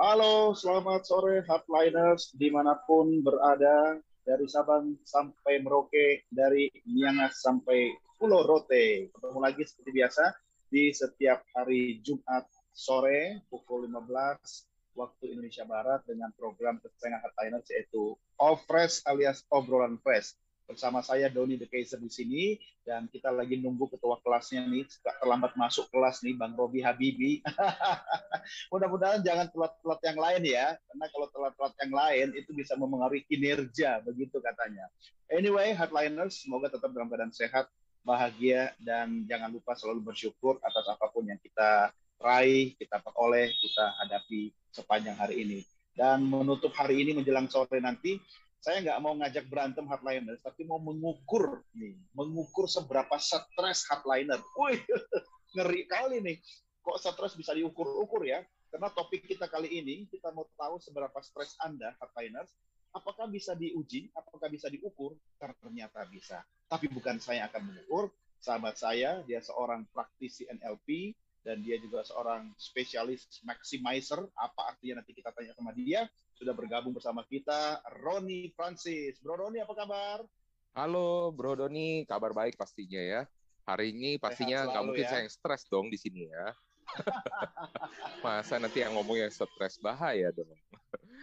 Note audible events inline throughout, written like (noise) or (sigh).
Halo, selamat sore Hardliners di mana pun berada dari Sabang sampai Merauke, dari Miangas sampai Pulau Rote. Ketemu lagi seperti biasa di setiap hari Jumat sore pukul 15 waktu Indonesia Barat dengan program kesayangan Hardliners yaitu Off Fresh alias obrolan fresh bersama saya Doni The Kaiser di sini dan kita lagi nunggu ketua kelasnya nih terlambat masuk kelas nih Bang Robi Habibi. (laughs) Mudah-mudahan jangan telat-telat yang lain ya karena kalau telat-telat yang lain itu bisa mempengaruhi kinerja begitu katanya. Anyway, hardliners semoga tetap dalam keadaan sehat, bahagia dan jangan lupa selalu bersyukur atas apa pun yang kita raih, kita peroleh, kita hadapi sepanjang hari ini. Dan menutup hari ini menjelang sore nanti, saya nggak mau ngajak berantem hardliner, tapi mau mengukur nih, mengukur seberapa stres hardliner. Wih, (laughs) ngeri kali nih. Kok stres bisa diukur-ukur ya? Karena topik kita kali ini, kita mau tahu seberapa stres Anda, hardliners, apakah bisa diuji, apakah bisa diukur? Ternyata bisa. Tapi bukan saya akan mengukur, sahabat saya, dia seorang praktisi NLP, dan dia juga seorang spesialis maximizer. Apa artinya nanti kita tanya sama dia. Sudah bergabung bersama kita Roni Francis. Bro Roni apa kabar? Halo Bro Doni, kabar baik pastinya ya. Hari ini pastinya nggak mungkin ya. saya yang stres dong di sini ya. (laughs) Masa nanti yang ngomong yang stres bahaya dong.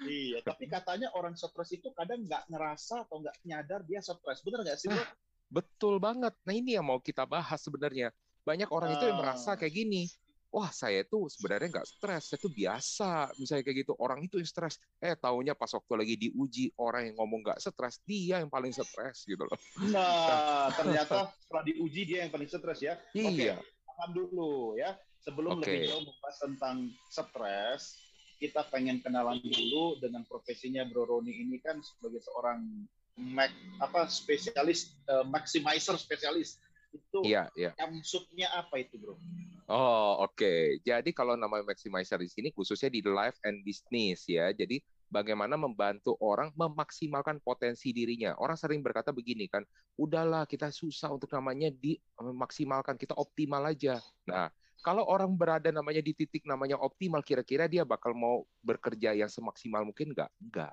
iya, tapi (laughs) katanya orang stres itu kadang nggak ngerasa atau nggak nyadar dia stres. Bener nggak sih, Bro? Nah, betul banget. Nah ini yang mau kita bahas sebenarnya banyak orang itu yang merasa ah. kayak gini wah saya itu sebenarnya nggak stres, saya itu biasa, misalnya kayak gitu. Orang itu yang stres, eh taunya pas waktu lagi diuji orang yang ngomong nggak stres, dia yang paling stres gitu loh. Nah, (laughs) ternyata setelah diuji dia yang paling stres ya. Iya. Oke, paham dulu ya. Sebelum okay. lebih jauh membahas tentang stres, kita pengen kenalan dulu dengan profesinya Bro Roni ini kan sebagai seorang Mac, apa spesialis uh, maximizer spesialis itu iya, iya. maksudnya apa itu, Bro? Oh, oke. Okay. Jadi kalau namanya maximizer di sini khususnya di life and business ya. Jadi bagaimana membantu orang memaksimalkan potensi dirinya. Orang sering berkata begini kan, udahlah kita susah untuk namanya dimaksimalkan, kita optimal aja. Nah, kalau orang berada namanya di titik namanya optimal, kira-kira dia bakal mau bekerja yang semaksimal mungkin nggak? Enggak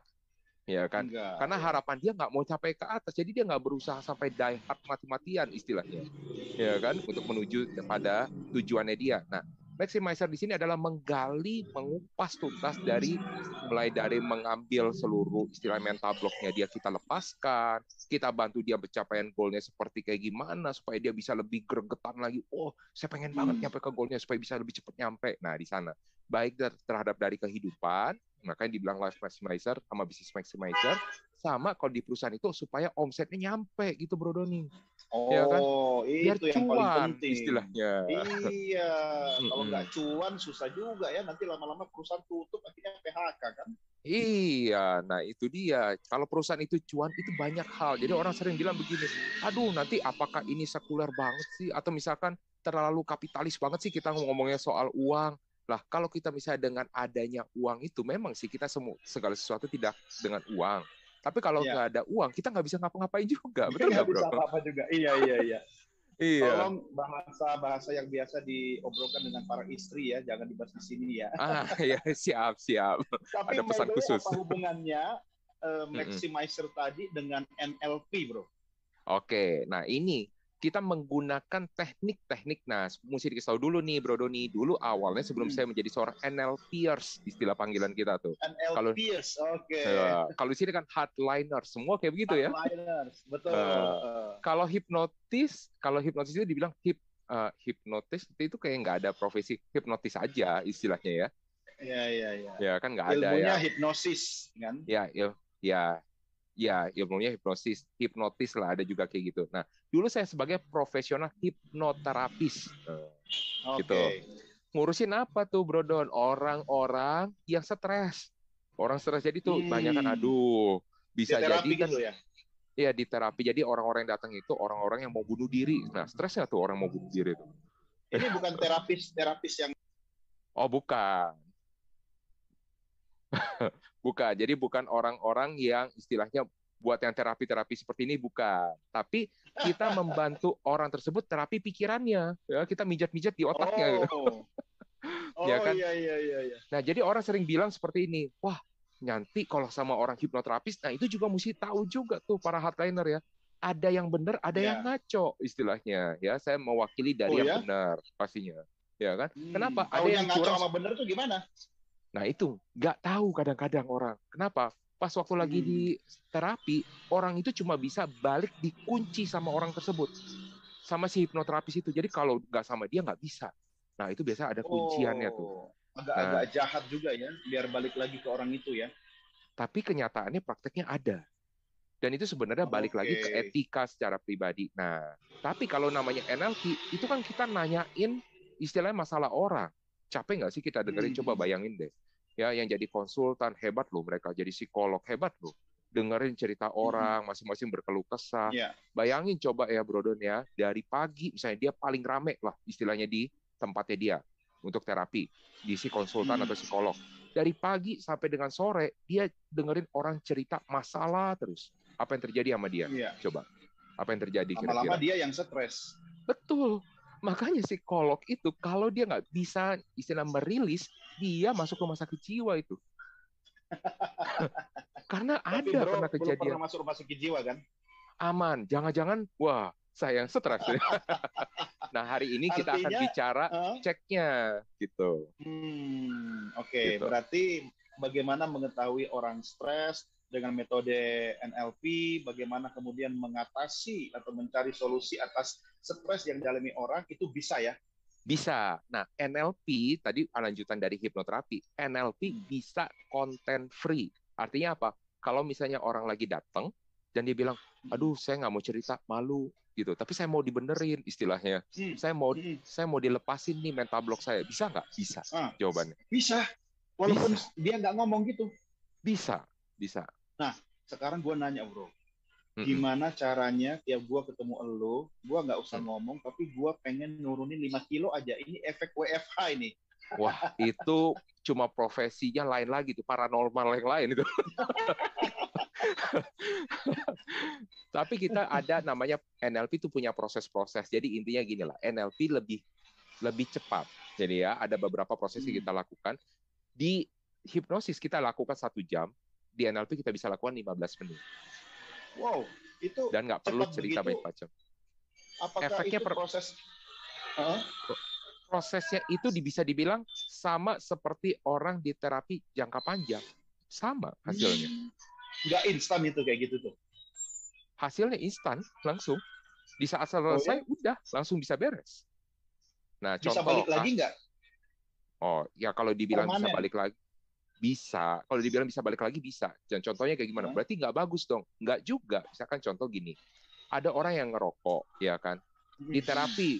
ya kan? Enggak. Karena harapan dia nggak mau capai ke atas, jadi dia nggak berusaha sampai die hard mati-matian istilahnya, ya kan? Untuk menuju kepada tujuannya dia. Nah, maximizer di sini adalah menggali, mengupas tuntas dari mulai dari mengambil seluruh istilah mental blocknya dia kita lepaskan, kita bantu dia pencapaian goalnya seperti kayak gimana supaya dia bisa lebih gregetan lagi. Oh, saya pengen banget hmm. nyampe ke goalnya supaya bisa lebih cepat nyampe. Nah, di sana baik terhadap dari kehidupan, makanya dibilang life maximizer sama business maximizer sama kalau di perusahaan itu supaya omsetnya nyampe gitu Bro Doni. Oh, ya kan? Biar itu yang paling penting istilahnya. Iya, (laughs) kalau nggak cuan susah juga ya nanti lama-lama perusahaan tutup akhirnya PHK kan. Iya, nah itu dia. Kalau perusahaan itu cuan itu banyak hal. Jadi orang sering bilang begini, aduh nanti apakah ini sekuler banget sih? Atau misalkan terlalu kapitalis banget sih kita ngomongnya soal uang. Lah, kalau kita misalnya dengan adanya uang itu, memang sih kita semua segala sesuatu tidak dengan uang. Tapi kalau iya. nggak ada uang, kita nggak bisa ngapa-ngapain juga, (laughs) betul nggak, bro? Bisa apa-apa juga. Iya, iya, iya. (laughs) Iya. Tolong bahasa-bahasa yang biasa diobrolkan dengan para istri ya, jangan dibahas di sini ya. (laughs) Ah, ya siap, siap. Tapi ada pesan khusus. Apa hubungannya uh, maximizer mm -hmm. tadi dengan NLP, bro? Oke, nah ini kita menggunakan teknik-teknik. Nah, mesti dikasih tahu dulu nih, Bro Doni. Dulu awalnya sebelum hmm. saya menjadi seorang NLPers, istilah panggilan kita tuh. NLPers, oke. Okay. Uh, kalau di sini kan hardliner, semua kayak begitu ya. Hardliners, betul. Uh, uh. Kalau hipnotis, kalau hipnotis itu dibilang hip uh, hipnotis itu kayak nggak ada profesi hipnotis aja istilahnya ya. Iya, iya, iya. Ya kan nggak ada ya. hipnosis kan? Ya, ya, ya ya ilmunya hipnosis, hipnotis lah ada juga kayak gitu. Nah, dulu saya sebagai profesional hipnoterapis. Okay. Gitu. Ngurusin apa tuh, Bro Don? Orang-orang yang stres. Orang stres jadi tuh hmm. banyak kan aduh, bisa jadi kan gitu ya. Iya di terapi. Jadi orang-orang yang datang itu orang-orang yang mau bunuh diri. Nah, stresnya tuh orang mau bunuh diri tuh. Ini bukan terapis terapis yang Oh, bukan. (laughs) bukan. Jadi bukan orang-orang yang istilahnya buat yang terapi-terapi seperti ini bukan. Tapi kita (laughs) membantu orang tersebut terapi pikirannya. Ya, kita mijat-mijat di otaknya. Oh. (laughs) Oh Ya kan? iya iya iya iya. Nah, jadi orang sering bilang seperti ini, wah, nanti kalau sama orang hipnoterapis, nah itu juga mesti tahu juga tuh para hardliner ya. Ada yang benar, ada Ya. yang ngaco istilahnya. Ya, saya mewakili dari Oh, yang ya? benar pastinya. Ya kan? Hmm, Kenapa? Ada yang yang ngaco curang sama bener tuh gimana? Nah itu nggak tahu kadang-kadang orang. Kenapa? Pas waktu lagi Hmm. di terapi, orang itu cuma bisa balik dikunci sama orang tersebut. Sama si hipnoterapis itu. Jadi kalau nggak sama dia nggak bisa. Nah itu biasa ada kunciannya tuh. Oh, Agak-agak jahat juga ya, biar balik lagi ke orang itu ya. Tapi kenyataannya prakteknya ada. Dan itu sebenarnya balik lagi ke etika secara pribadi. Nah, tapi kalau namanya NLP, itu kan kita nanyain istilahnya masalah orang. Capek nggak sih kita dengerin? Hmm. Coba bayangin deh. Ya, yang jadi konsultan hebat loh mereka, jadi psikolog hebat loh. Dengerin cerita orang, masing-masing berkeluh kesah. Iya. Bayangin coba ya Brodon ya, dari pagi misalnya dia paling rame lah istilahnya di tempatnya dia untuk terapi, di si konsultan Hmm. atau psikolog. Dari pagi sampai dengan sore dia dengerin orang cerita masalah terus. Apa yang terjadi sama dia? Iya. Coba. Apa yang terjadi Lama-lama kira-kira? dia yang stres. Betul. Makanya psikolog itu kalau dia nggak bisa istilah merilis, dia masuk rumah sakit jiwa itu. (laughs) Karena Tapi ada bro, pernah belum kejadian pernah masuk rumah sakit jiwa kan? aman. Jangan-jangan, wah, saya yang stres. (laughs) nah, hari ini kita akan Artinya- bicara Hah? ceknya, gitu. Hmm, oke. Gitu. Berarti bagaimana mengetahui orang stres dengan metode NLP, bagaimana kemudian mengatasi atau mencari solusi atas stres yang dialami orang itu bisa ya? Bisa. Nah, NLP tadi lanjutan dari hipnoterapi. NLP Hmm. bisa content free. Artinya apa? Kalau misalnya orang lagi datang dan dia bilang, "Aduh, saya nggak mau cerita, malu." gitu. Tapi saya mau dibenerin istilahnya. Hmm, Saya mau hmm. saya mau dilepasin nih mental block saya. Bisa nggak? Bisa. Ah. Jawabannya. Bisa. Walaupun dia nggak ngomong gitu. Bisa. Bisa. Sekarang gue nanya bro, gimana caranya tiap gue ketemu elo, gue nggak usah Hmm. ngomong, tapi gue pengen nurunin 5 kilo aja. Ini efek WFH ini. Wah, itu cuma profesinya lain lagi tuh, paranormal yang lain itu. (laughs) Tapi kita ada namanya NLP itu punya proses-proses. Jadi intinya gini lah, NLP lebih lebih cepat. Jadi ya ada beberapa proses yang Hmm. kita lakukan di hipnosis kita lakukan satu jam, di NLP kita bisa lakukan 15 menit Wow, itu dan nggak perlu cerita begitu. banyak macam. apakah efeknya itu proses? Hah? prosesnya itu bisa dibilang sama seperti orang di terapi jangka panjang. Sama hasilnya. Nggak instan itu kayak gitu tuh. Hasilnya instan, langsung. Di saat Oh, selesai, udah, langsung bisa beres. Nah, Bisa contoh. balik lagi nggak? Oh, ya kalau dibilang bisa Permanen. balik lagi, bisa. Kalau dibilang bisa balik lagi, bisa. Dan contohnya kayak gimana? Hah? Berarti nggak bagus dong. Nggak juga. Misalkan contoh gini. Ada orang yang ngerokok, ya kan? Di Hmm. terapi,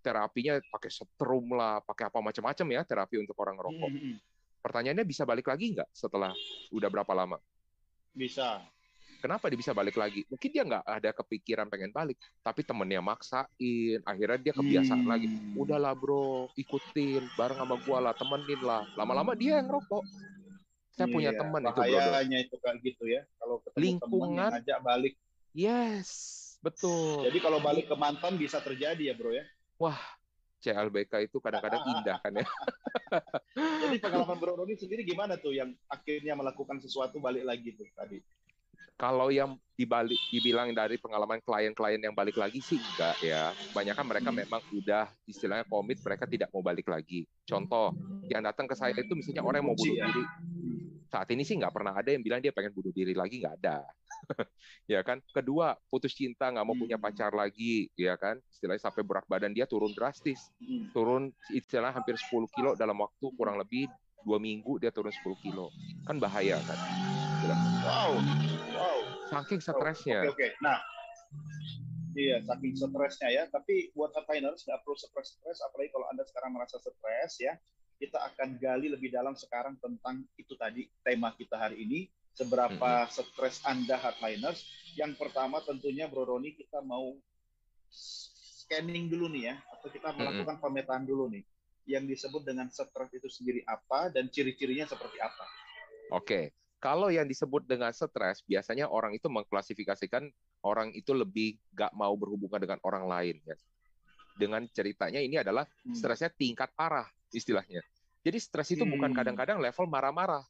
terapinya pakai setrum lah, pakai apa macam-macam ya terapi untuk orang ngerokok. Hmm, hmm, Pertanyaannya bisa balik lagi nggak setelah udah berapa lama? Bisa. Kenapa dia bisa balik lagi? Mungkin dia nggak ada kepikiran pengen balik, tapi temennya maksain, akhirnya dia kebiasaan Hmm. lagi. Udahlah bro, ikutin, bareng sama gua lah, temenin lah. Lama-lama dia yang rokok. Saya punya Iya, teman itu bro. Bahayanya itu kayak gitu ya. Kalau ketemu Lingkungan. ngajak balik. Yes, betul. Jadi kalau balik ke mantan bisa terjadi ya bro ya. CLBK itu kadang-kadang (laughs) indah kan ya. Jadi pengalaman bro Roni sendiri gimana tuh yang akhirnya melakukan sesuatu balik lagi tuh tadi? Kalau yang dibalik dibilang dari pengalaman klien-klien yang balik lagi sih enggak ya. Kebanyakan mereka Hmm. memang udah istilahnya komit, mereka tidak mau balik lagi. Contoh, yang datang ke saya itu misalnya orang yang mau bunuh ya? diri. Saat ini sih nggak pernah ada yang bilang dia pengen bunuh diri lagi, nggak ada. (laughs) ya kan. Kedua, putus cinta, nggak mau punya Hmm. pacar lagi, ya kan. Istilahnya sampai berat badan dia turun drastis. Hmm. Turun istilah hampir 10 kilo dalam waktu kurang lebih dua minggu dia turun 10 kilo. Kan bahaya kan. Wow, wow. Saking Oke stresnya. oke. Nah, iya saking stresnya ya. Tapi buat hardliners nggak perlu stres-stres. Apalagi kalau anda sekarang merasa stres ya. Kita akan gali lebih dalam sekarang tentang itu tadi tema kita hari ini. Seberapa stres anda hardliners. Yang pertama tentunya Bro Roni kita mau scanning dulu nih ya. Atau kita melakukan pemetaan dulu nih. Yang disebut dengan stres itu sendiri apa dan ciri-cirinya seperti apa. Oke, kalau yang disebut dengan stres, biasanya orang itu mengklasifikasikan orang itu lebih gak mau berhubungan dengan orang lain. Ya. Dengan ceritanya ini adalah Hmm. stresnya tingkat parah istilahnya. Jadi stres itu bukan Hmm. kadang-kadang level marah-marah.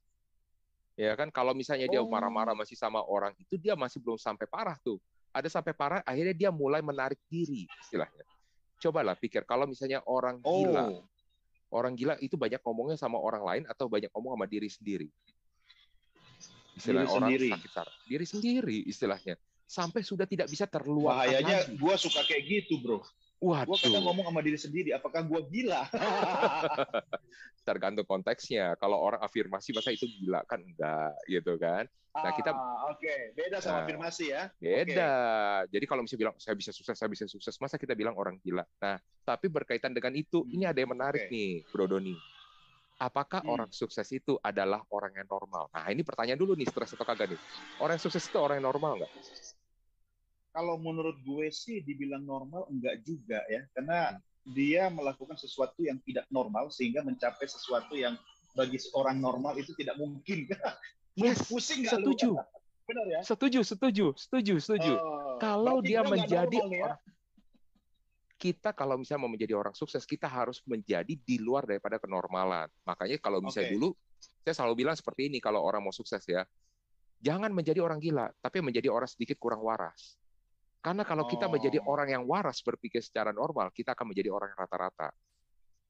Ya kan kalau misalnya dia Oh. marah-marah masih sama orang itu dia masih belum sampai parah tuh. Ada sampai parah akhirnya dia mulai menarik diri istilahnya. Cobalah pikir kalau misalnya orang gila, Oh, orang gila itu banyak ngomongnya sama orang lain atau banyak ngomong sama diri sendiri. Istilah Diri orang sendiri. sakit saraf. Diri sendiri istilahnya. Sampai sudah tidak bisa terluapkan bahayanya gue suka kayak gitu bro. Gue kadang Waduh, ngomong sama diri sendiri, apakah gue gila? (laughs) tergantung konteksnya. Kalau orang afirmasi masa itu gila kan enggak gitu kan. Nah, kita- Ah, oke, beda sama Nah. afirmasi ya. Beda. Jadi kalau misalnya bilang saya bisa sukses, saya bisa sukses, masa kita bilang orang gila. Nah, tapi berkaitan dengan itu, Hmm, ini ada yang menarik oke. nih, Bro Doni. Apakah Hmm. orang sukses itu adalah orang yang normal? Nah, ini pertanyaan dulu nih, stres atau kagak nih? Orang yang sukses itu orang yang normal nggak? Kalau menurut gue sih dibilang normal enggak juga ya, karena Hmm. dia melakukan sesuatu yang tidak normal sehingga mencapai sesuatu yang bagi seorang normal itu tidak mungkin. (laughs) Yes, Pusing lu? setuju. Benar ya? Setuju, setuju, setuju, setuju. Oh, Kalau dia menjadi normal ya. orang kita kalau misalnya mau menjadi orang sukses, kita harus menjadi di luar daripada kenormalan. Makanya kalau misalnya Oke. dulu, saya selalu bilang seperti ini kalau orang mau sukses ya, jangan menjadi orang gila, tapi menjadi orang sedikit kurang waras. Karena kalau kita menjadi Oh. orang yang waras berpikir secara normal, kita akan menjadi orang yang rata-rata.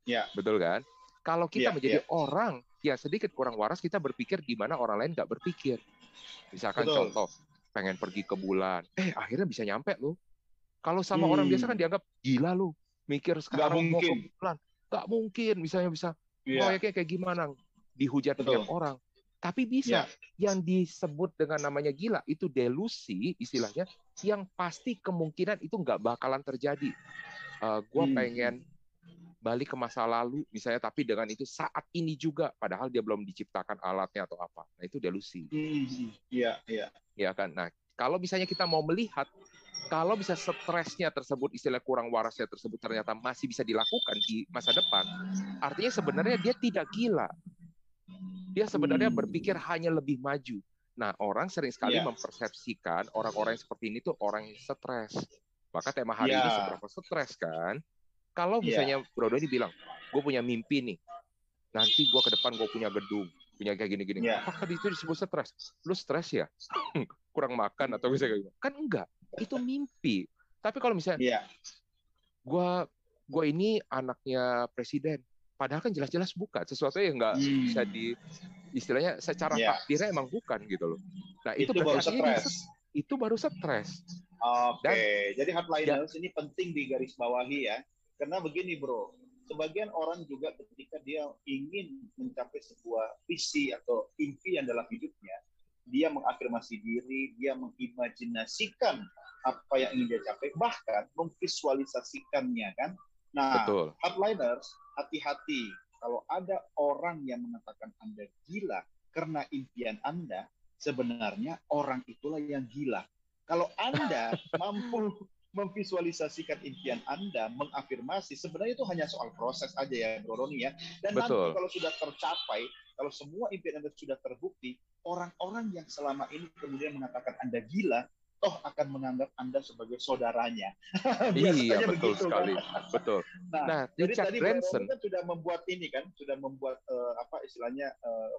Ya. Betul kan? Kalau kita Iya, menjadi orang yang sedikit kurang waras, kita berpikir di mana orang lain nggak berpikir. Misalkan Betul. contoh, pengen pergi ke bulan, eh akhirnya bisa nyampe lu. Kalau sama Hmm. orang biasa kan dianggap gila lu, mikir sekarang mau ke bulan, nggak mungkin, misalnya bisa Iya. proyeknya kayak gimana, dihujat banyak orang. Tapi bisa, Ya. yang disebut dengan namanya gila itu delusi istilahnya, yang pasti kemungkinan itu nggak bakalan terjadi. Eh gue Hmm. pengen balik ke masa lalu misalnya tapi dengan itu saat ini juga padahal dia belum diciptakan alatnya atau apa nah itu delusi Hmm, Iya, iya. ya kan nah kalau misalnya kita mau melihat kalau bisa stresnya tersebut istilah kurang warasnya tersebut ternyata masih bisa dilakukan di masa depan artinya sebenarnya dia tidak gila dia sebenarnya Hmm. berpikir hanya lebih maju nah orang sering sekali Iya. mempersepsikan orang-orang yang seperti ini tuh orang yang stres maka tema hari ini Iya. seberapa stres kan kalau Iya. misalnya Bro Doni bilang gue punya mimpi nih nanti gue ke depan gue punya gedung punya kayak gini-gini Iya. apakah itu disebut stres lu stres ya (laughs) kurang makan atau bisa kayak gitu kan enggak itu mimpi tapi kalau misalnya Iya. gue gue ini anaknya presiden padahal kan jelas-jelas bukan sesuatu yang nggak Hmm. bisa di istilahnya secara Iya. takdirnya emang bukan gitu loh nah itu, Itu baru stres. itu baru stres Oke, jadi hardliners ini penting di garis bawahi ya. Karena begini bro, sebagian orang juga ketika dia ingin mencapai sebuah visi atau impian dalam hidupnya, dia mengafirmasi diri, dia mengimajinasikan apa yang ingin dia capai, bahkan memvisualisasikannya kan. Nah, betul hardliners, hati-hati kalau ada orang yang mengatakan Anda gila karena impian Anda, sebenarnya orang itulah yang gila. Kalau Anda (laughs) mampu memvisualisasikan impian Anda, mengafirmasi, sebenarnya itu hanya soal proses aja ya, Bro Roni ya. Dan Betul. nanti kalau sudah tercapai, kalau semua impian Anda sudah terbukti, orang-orang yang selama ini kemudian mengatakan Anda gila, toh akan menganggap Anda sebagai saudaranya. (laughs) iya betul begitu, kan? sekali betul Nah, nah jadi Richard tadi Branson kan sudah membuat ini kan, sudah membuat eh, apa istilahnya eh,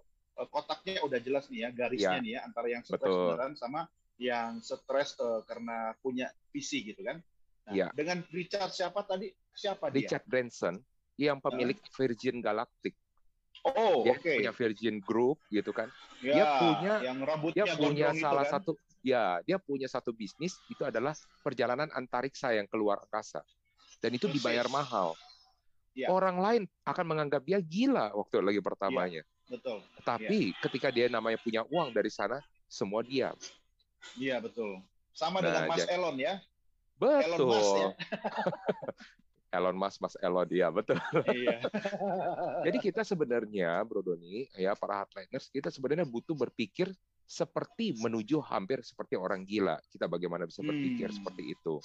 kotaknya udah jelas nih ya, garisnya Ya, nih ya antara yang stres beneran sama yang stres eh, karena punya visi gitu kan. Nah, Ya. Dengan Richard siapa tadi? Siapa dia? Richard Branson yang pemilik Virgin Galactic Oh, dia oke. punya Virgin Group gitu kan Ya, dia punya- yang rambutnya dia punya gondrong itu salah kan. satu ya dia punya satu bisnis itu adalah perjalanan antariksa yang keluar angkasa dan itu Persis. dibayar mahal Ya. orang lain akan menganggap dia gila waktu lagi pertamanya Betul. tapi Iya. ketika dia namanya punya uang dari sana semua diam Iya, betul. Sama Nah, dengan Mas jadi- Elon ya. betul Musk ya. (laughs) Elon Musk Mas Elon dia betul iya. (laughs) Jadi kita sebenarnya, Bro Doni, ya para hardliners, kita sebenarnya butuh berpikir seperti menuju hampir seperti orang gila. Kita bagaimana bisa berpikir Hmm. seperti itu.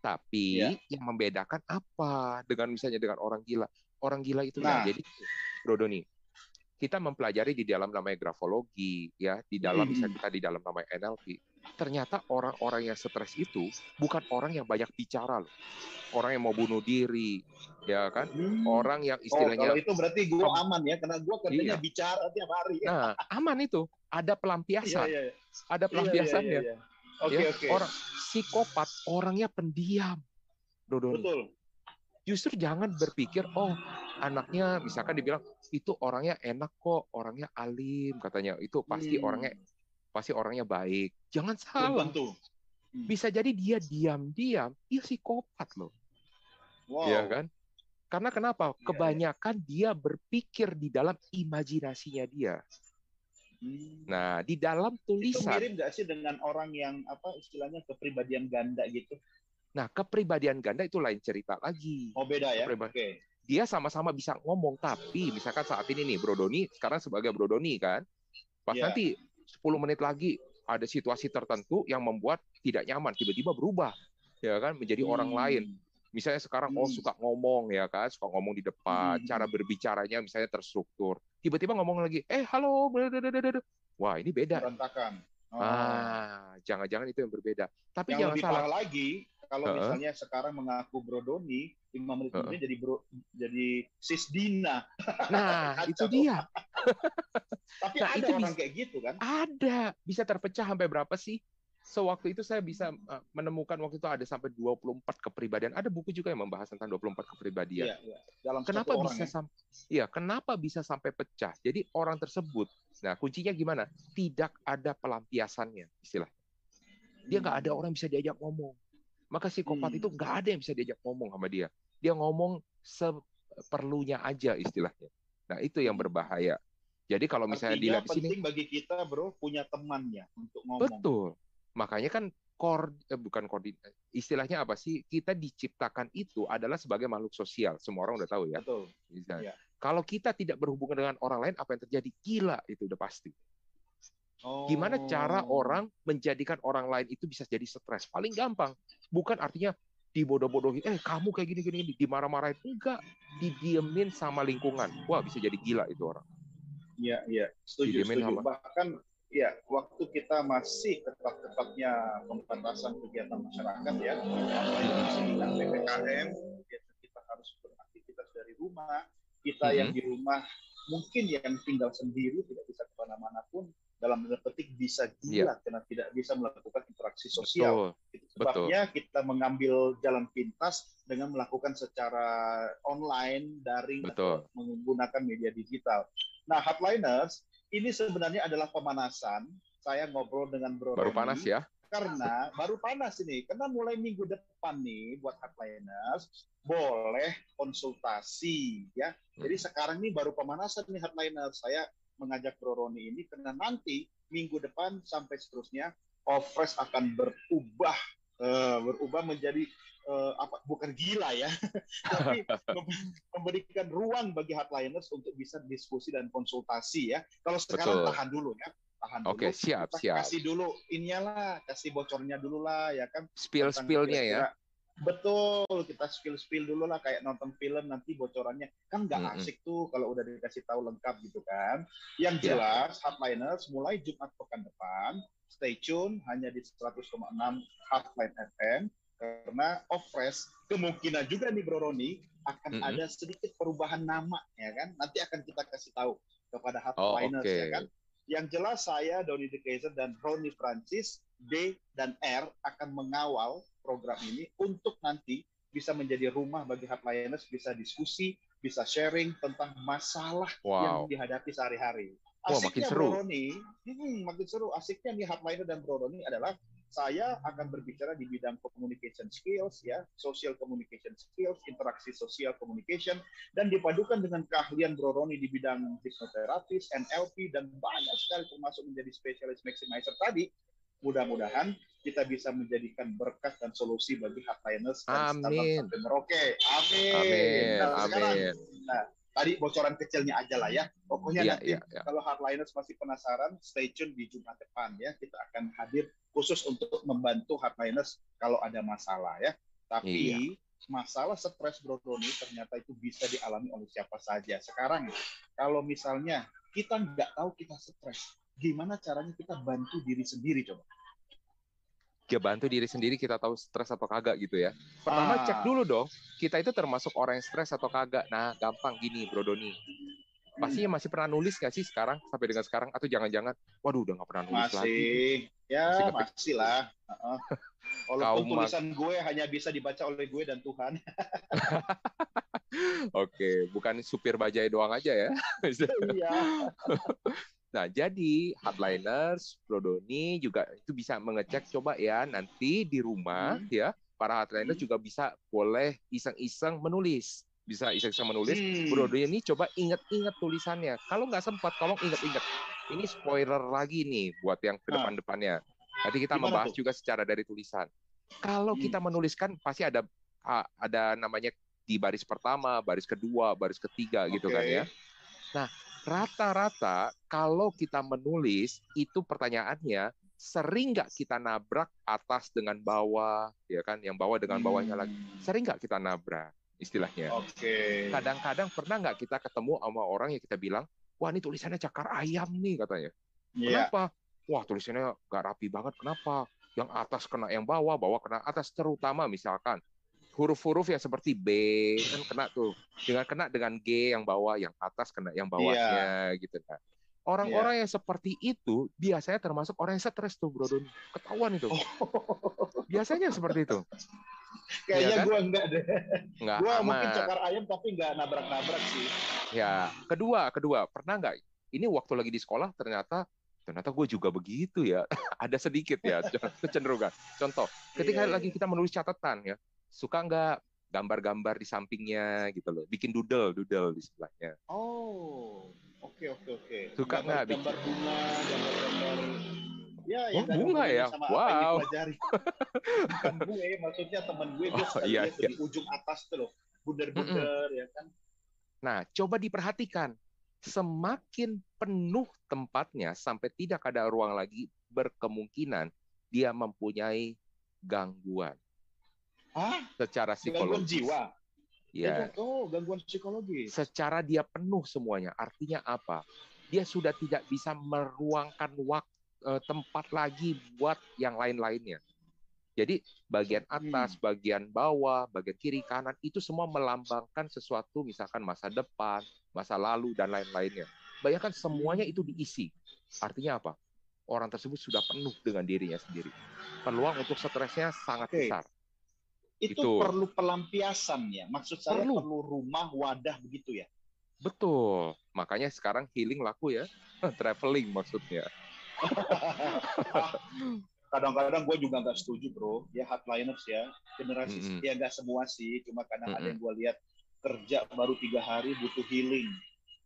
Tapi Ya. yang membedakan apa dengan misalnya dengan orang gila? Orang gila itu Nah. Jadi, Bro Doni, kita mempelajari di dalam namanya grafologi, ya, di dalam Hmm. misalnya kita di dalam namanya NLP. Ternyata orang-orang yang stres itu bukan orang yang banyak bicara loh. Orang yang mau bunuh diri, ya kan? Hmm. Orang yang Oh, istilahnya kalau itu berarti gue aman ya, karena gue kerjanya Iya. bicara tiap hari. Nah, aman itu. Ada Iya, pelampiasan, iya, iya. ada Iya, pelampiasannya. iya, iya. Oke, ya. oke. Orang psikopat, orangnya pendiam. Dodoni. Betul. Justru jangan berpikir, oh anaknya misalkan dibilang itu orangnya enak kok, orangnya alim katanya. Itu pasti Hmm. orangnya pasti orangnya baik. Jangan salah. tentu. Bisa jadi dia diam-diam, dia psikopat loh. Wow. ya kan? Karena kenapa? Iya, Kebanyakan dia berpikir di dalam imajinasinya dia. Hmm. Nah, di dalam itu tulisan, mirip nggak sih dengan orang yang apa istilahnya kepribadian ganda gitu? nah kepribadian ganda itu lain cerita lagi. Oh beda ya? Kepriba- Oke. Dia sama-sama bisa ngomong, tapi misalkan saat ini nih Bro Doni sekarang sebagai Bro Doni kan, pas Iya. nanti 10 menit lagi ada situasi tertentu yang membuat tidak nyaman, tiba-tiba berubah, ya kan, menjadi orang Hmm. lain. Misalnya sekarang oh Hmm. suka ngomong ya kan, suka ngomong di depan, Hmm. cara berbicaranya misalnya terstruktur. Tiba-tiba ngomong lagi, eh halo, blablabla. wah ini beda. Berantakan. Oh. Ah, jangan-jangan itu yang berbeda. Tapi yang jangan lebih salah. parah lagi, kalau Heeh. misalnya sekarang mengaku Brodoni, lima menit kemudian jadi bro, jadi Sisdina. Nah, (laughs) Kacau. itu dia. Tapi Nah, ada itu orang bisa- kayak gitu kan? Ada. Bisa terpecah sampai berapa sih? Sewaktu itu saya bisa uh, menemukan waktu itu ada sampai 24 kepribadian. Ada buku juga yang membahas tentang 24 kepribadian. Iya, iya. Dalam Kenapa orang bisa ya. sampai Iya, kenapa bisa sampai pecah? Jadi orang tersebut, nah kuncinya gimana? Tidak ada pelampiasannya, istilah. Dia nggak ada orang yang bisa diajak ngomong. Maka psikopat Hmm. itu nggak ada yang bisa diajak ngomong sama dia. Dia ngomong seperlunya aja istilahnya. Nah itu yang berbahaya. Jadi kalau misalnya Artinya dilihat di sini, penting bagi kita, bro, punya temannya untuk ngomong. betul. Makanya kan kor eh, bukan koordin istilahnya apa sih? Kita diciptakan itu adalah sebagai makhluk sosial. Semua orang udah tahu ya. Betul. Misalnya. Iya. Kalau kita tidak berhubungan dengan orang lain, apa yang terjadi? Gila itu udah pasti. Oh. Gimana cara orang menjadikan orang lain itu bisa jadi stres? Paling gampang. Bukan artinya dibodoh-bodohi, eh kamu kayak gini gini gini, dimarah-marahin. Enggak, didiemin sama lingkungan. Wah, bisa jadi gila itu orang. Iya, iya, setuju, Didiemin setuju. sama- Bahkan ya waktu kita masih ketat-ketatnya pembatasan kegiatan masyarakat ya, ppkm, kita harus beraktivitas dari rumah. Kita Mhm. yang di rumah mungkin yang tinggal sendiri tidak bisa ke mana-mana pun dalam tanda petik bisa gila karena tidak bisa melakukan interaksi sosial. Betul. Itu sebabnya kita mengambil jalan pintas dengan melakukan secara online, daring, Betul. atau menggunakan media digital. Nah, hardliners, ini sebenarnya adalah pemanasan. Saya ngobrol dengan Bro Baru Roni, panas ya. Karena baru panas ini. Karena mulai minggu depan nih buat hardliners, boleh konsultasi ya. Jadi sekarang ini baru pemanasan nih hardliners. Saya mengajak Bro Roni ini karena nanti minggu depan sampai seterusnya Offresh akan berubah eh, berubah menjadi eh, apa bukan gila ya (laughs) tapi (laughs) mem- memberikan ruang bagi hardliners untuk bisa diskusi dan konsultasi ya kalau sekarang Betul. tahan dulu ya tahan Oke, dulu siap, siap. kasih dulu inilah kasih bocornya dulu lah ya kan Spill-spillnya ya. Betul, kita spill-spill dulu lah kayak nonton film nanti bocorannya kan nggak Mm-mm. asik tuh kalau udah dikasih tahu lengkap gitu kan. Yang Ya. jelas Hardliners mulai Jumat pekan depan stay tune hanya di 100,6 Hardline FM karena Offresh kemungkinan juga nih Bro Roni akan Mm-mm. ada sedikit perubahan nama ya kan. Nanti akan kita kasih tahu kepada Oh, Hardliners oke. ya kan. Yang jelas saya Doni De Kaiser dan Roni Francis D dan R akan mengawal program ini untuk nanti bisa menjadi rumah bagi hardliners, bisa diskusi, bisa sharing tentang masalah yang Wow. dihadapi sehari-hari. Wah, makin seru. Bro Roni, hmm, makin seru. Asiknya nih hardliner dan Bro Roni adalah saya akan berbicara di bidang communication skills ya, social communication skills, interaksi sosial communication dan dipadukan dengan keahlian Bro Roni di bidang hipnoterapis, NLP dan banyak sekali termasuk menjadi spesialis maximizer tadi. Mudah-mudahan kita bisa menjadikan berkat dan solusi bagi hardliners Sabang Amin. sampai Merauke. Amin. Amin. Nah, sekarang Amin. tadi bocoran kecilnya aja lah ya. Pokoknya Iya, nanti iya, iya. kalau hardliners masih penasaran, stay tune di Jumat depan ya. Kita akan hadir khusus untuk membantu hardliners kalau ada masalah ya. Tapi Iya. masalah stres Bro Doni ternyata itu bisa dialami oleh siapa saja. Sekarang kalau misalnya kita nggak tahu kita stres, gimana caranya kita bantu diri sendiri coba? Dia bantu diri sendiri kita tahu stres atau kagak gitu ya. Pertama Ah. cek dulu dong, kita itu termasuk orang yang stres atau kagak. Nah, gampang gini, Bro Doni. Pastinya masih pernah nulis nggak sih sekarang sampai dengan sekarang atau jangan-jangan, waduh udah nggak pernah nulis lagi. Masih, ya Masih masih, ketik. lah. Heeh. (laughs) Walaupun mas- tulisan gue hanya bisa dibaca oleh gue dan Tuhan. (laughs) Oke, bukan supir bajai doang aja ya. Iya. (laughs) Nah, jadi hardliners, Bro Doni juga itu bisa mengecek coba ya nanti di rumah Hmm. ya. Para hardliners Hmm. juga bisa boleh iseng-iseng menulis. Bisa iseng-iseng menulis. Hmm. Bro Doni ini coba inget-inget tulisannya. Kalau nggak sempat, tolong inget-inget. Ini spoiler lagi nih buat yang ke Ah. depan-depannya. Nanti kita Gimana membahas tuh? juga secara dari tulisan. Kalau Hmm. kita menuliskan pasti ada ada namanya di baris pertama, baris kedua, baris ketiga gitu kan ya. Nah, rata-rata kalau kita menulis itu pertanyaannya sering nggak kita nabrak atas dengan bawah, ya kan? Yang bawah dengan bawahnya lagi. Hmm. Sering nggak kita nabrak istilahnya? Oke. Kadang-kadang pernah nggak kita ketemu sama orang yang kita bilang, wah ini tulisannya cakar ayam nih katanya. Iya. Kenapa? Wah tulisannya nggak rapi banget. Kenapa? Yang atas kena yang bawah, bawah kena atas. Terutama misalkan huruf-huruf yang seperti B kan kena tuh. Dengan kena dengan G yang bawah, yang atas kena yang bawahnya gitu kan. Orang-orang yang seperti itu biasanya termasuk orang yang stres tuh, Bro Doni. Ketahuan itu. Biasanya seperti itu. Kayaknya Iya kan? gue enggak deh. Nggak Gue mungkin cakar ayam tapi enggak nabrak-nabrak sih. Ya, kedua, kedua, pernah nggak? Ini waktu lagi di sekolah ternyata ternyata gue juga begitu ya. (laughs) Ada sedikit ya (laughs) kecenderungan. Contoh, ketika Iya, iya. lagi kita menulis catatan ya, suka nggak gambar-gambar di sampingnya gitu loh, bikin doodle, doodle di sebelahnya. Oh, oke oke oke. Suka nggak gambar bunga, gambar-gambar Ya, Oh, yang nggak ada bunga ya? Sama Wow. apa yang dipelajari. Bukan (laughs) gue, maksudnya teman gue dia Oh, iya, lihat iya. di ujung atas tuh loh, bunder-bunder ya kan. Nah, coba diperhatikan. Semakin penuh tempatnya sampai tidak ada ruang lagi, berkemungkinan dia mempunyai gangguan Hah? secara Gangguan psikologis. jiwa. Ya, Gangguan- Oh, gangguan psikologis. secara dia penuh semuanya. Artinya apa? Dia sudah tidak bisa meruangkan waktu tempat lagi buat yang lain-lainnya. Jadi bagian atas, bagian bawah, bagian kiri kanan itu semua melambangkan sesuatu misalkan masa depan, masa lalu dan lain-lainnya. Bayangkan semuanya itu diisi. Artinya apa? Orang tersebut sudah penuh dengan dirinya sendiri. Peluang untuk stresnya sangat Oke. besar. Itu Itu. perlu pelampiasan ya. Maksud saya Perlu. perlu, rumah, wadah begitu ya. Betul. Makanya sekarang healing laku ya. (laughs) Traveling maksudnya. (laughs) Kadang-kadang gue juga nggak setuju bro. Ya hardliners ya. Generasi Mm-mm. ya nggak semua sih. Cuma kadang ada Mm-mm. yang gue lihat kerja baru tiga hari butuh healing.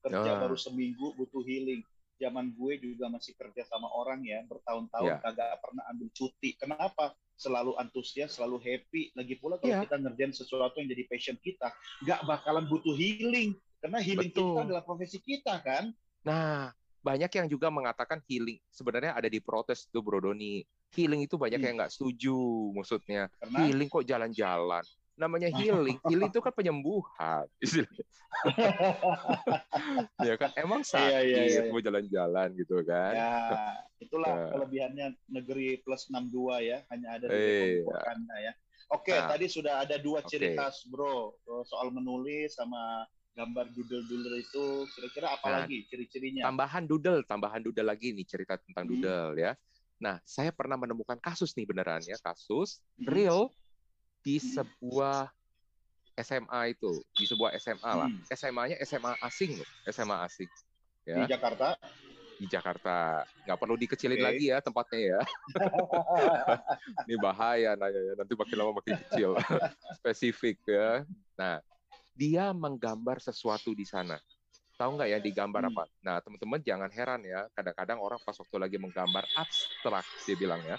Kerja Ah. baru seminggu butuh healing. Zaman gue juga masih kerja sama orang ya bertahun-tahun Ya. kagak pernah ambil cuti. Kenapa? Selalu antusias, selalu happy. Lagi pula kalau Ya. kita ngerjain sesuatu yang jadi passion kita, nggak bakalan butuh healing. Karena healing Betul. kita adalah profesi kita kan. Nah, banyak yang juga mengatakan healing sebenarnya ada di protes tuh Bro Doni. Healing itu banyak Hmm. yang nggak setuju maksudnya. Karena Healing kok jalan-jalan. Namanya healing, (laughs) healing itu kan penyembuhan. istilahnya. (laughs) ya kan emang sakit Iya, iya, iya. mau jalan-jalan gitu kan. Ya, itulah Ya. kelebihannya negeri plus 62 ya, hanya ada di Iya. Anda ya. Oke, Nah. tadi sudah ada dua ciri Oke. khas, Bro, soal menulis sama gambar doodle-doodle itu. Kira-kira apa Nah. lagi ciri-cirinya? Tambahan doodle, tambahan doodle lagi nih cerita tentang Hmm. doodle ya. Nah, saya pernah menemukan kasus nih beneran ya, kasus Hmm. real di sebuah SMA itu, di sebuah SMA lah. Hmm. SMA-nya SMA asing loh, SMA asing. Di Ya, Jakarta. di Jakarta. Nggak perlu dikecilin Oke. lagi ya tempatnya ya. (laughs) Ini bahaya nanya ya, nanti makin lama makin kecil. (laughs) Spesifik ya. Nah, dia menggambar sesuatu di sana. Tahu nggak ya digambar Hmm. apa? Nah, teman-teman jangan heran ya. Kadang-kadang orang pas waktu lagi menggambar abstrak, dia bilang ya.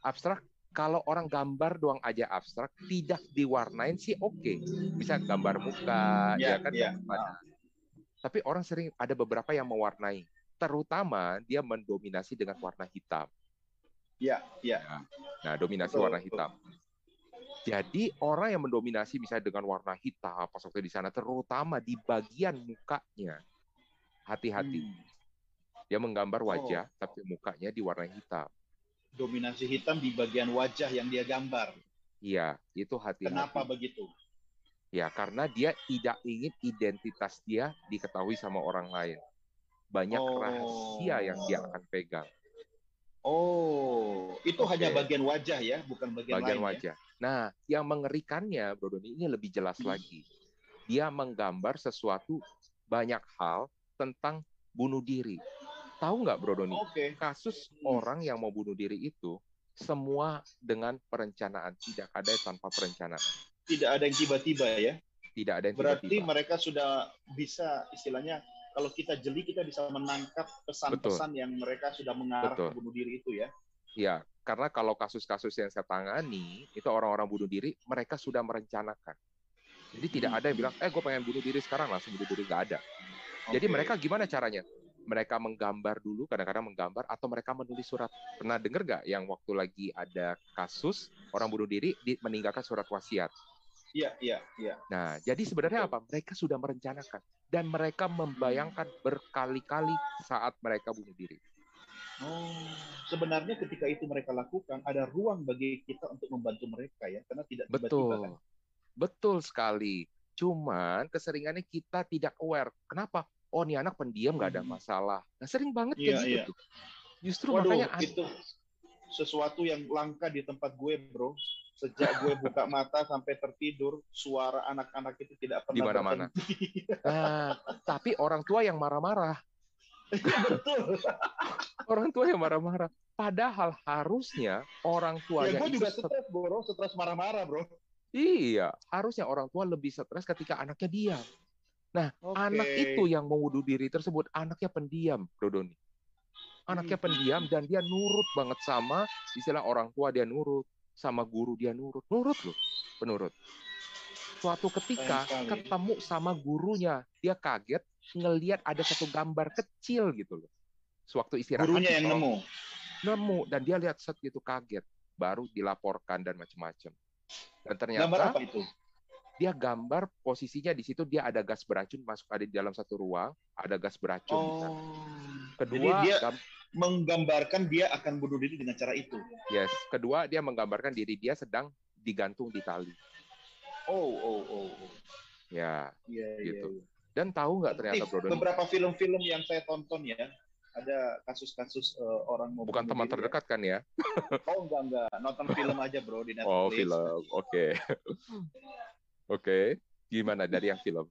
Abstrak, kalau orang gambar doang aja abstrak, tidak diwarnain sih oke. Bisa gambar muka, Ya, ya kan? gambar badan. Tapi orang sering ada beberapa yang mewarnai. Terutama dia mendominasi dengan warna hitam. Ya, ya. Nah, dominasi Betul, warna betul. hitam. Jadi orang yang mendominasi misalnya dengan warna hitam pas waktu di sana, terutama di bagian mukanya, hati-hati. Hmm. Dia menggambar Oh. wajah, tapi mukanya diwarnai hitam. Dominasi hitam di bagian wajah yang dia gambar. Iya, itu hati-hati. Kenapa begitu? Ya, karena dia tidak ingin identitas dia diketahui sama orang lain. Banyak Oh. rahasia yang dia akan pegang. Oh, itu Oke. hanya bagian wajah ya, bukan bagian, bagian lain ya? wajah. Nah, yang mengerikannya, Bro Doni, ini lebih jelas Hmm. lagi. Dia menggambar sesuatu banyak hal tentang bunuh diri. Tahu nggak, Bro Doni? Oke. Kasus Hmm. orang yang mau bunuh diri itu semua dengan perencanaan, tidak ada yang tanpa perencanaan, Tidak ada yang tiba-tiba ya. tidak ada yang Berarti tiba-tiba. mereka sudah bisa istilahnya kalau kita jeli kita bisa menangkap pesan-pesan yang mereka sudah mengarah Betul. ke bunuh diri itu ya. Ya, karena kalau kasus-kasus yang saya tangani itu orang-orang bunuh diri, mereka sudah merencanakan. Jadi tidak ada yang bilang, eh gue pengen bunuh diri sekarang langsung bunuh diri nggak ada. Jadi Oke. mereka gimana caranya? Mereka menggambar dulu, kadang-kadang menggambar, atau mereka menulis surat. Pernah dengar nggak yang waktu lagi ada kasus orang bunuh diri di- meninggalkan surat wasiat? Iya, iya, iya. Nah, jadi sebenarnya apa? Mereka sudah merencanakan dan mereka membayangkan berkali-kali saat mereka bunuh diri. Oh, sebenarnya ketika itu mereka lakukan ada ruang bagi kita untuk membantu mereka ya, karena tidak tiba-tiba Betul, kan. betul sekali. Cuman keseringannya kita tidak aware. Kenapa? Oh, ini anak pendiam nggak ada Hmm. masalah. Nah, sering banget Iya, kayak gitu iya. tuh. Justru Waduh, makanya itu sesuatu yang langka di tempat gue, bro. Sejak gue buka (laughs) mata sampai tertidur, suara anak-anak itu tidak pernah Di mana-mana. Nah, tapi orang tua yang marah-marah. Betul. Orang tua yang marah-marah. Padahal harusnya orang Ya, tuanya gue juga stres, bro. Stres marah-marah, bro. iya, harusnya orang tua lebih stres ketika anaknya diam. Oke. Anak itu yang bunuh diri tersebut anaknya pendiam, Bro Doni. Anaknya Hmm. pendiam dan dia nurut banget sama istilah orang tua dia nurut, sama guru dia nurut, nurut loh, penurut. Suatu ketika ketemu sama gurunya, dia kaget ngelihat ada satu gambar kecil gitu loh. Sewaktu istirahat Gurunya yang nemu. nemu dan dia lihat set gitu kaget, baru dilaporkan dan macam-macam. Dan ternyata Gambar apa itu? Dia gambar posisinya di situ dia ada gas beracun masuk ada di dalam satu ruang, ada gas beracun di sana. Oh. Kedua, Jadi dia gam- menggambarkan dia akan bunuh diri dengan cara itu. yes, kedua dia menggambarkan diri dia sedang digantung di tali. Oh, oh, oh. oh. Ya, Iya, iya, Gitu. iya. dan tahu nggak ternyata Bro Doni, beberapa film-film yang saya tonton ya, ada kasus-kasus eh, orang mau bukan teman ya. terdekat kan ya? Oh enggak enggak, nonton film aja bro di (laughs) Netflix. Oh, film. Oke. (laughs) Oke. Gimana dari yang film?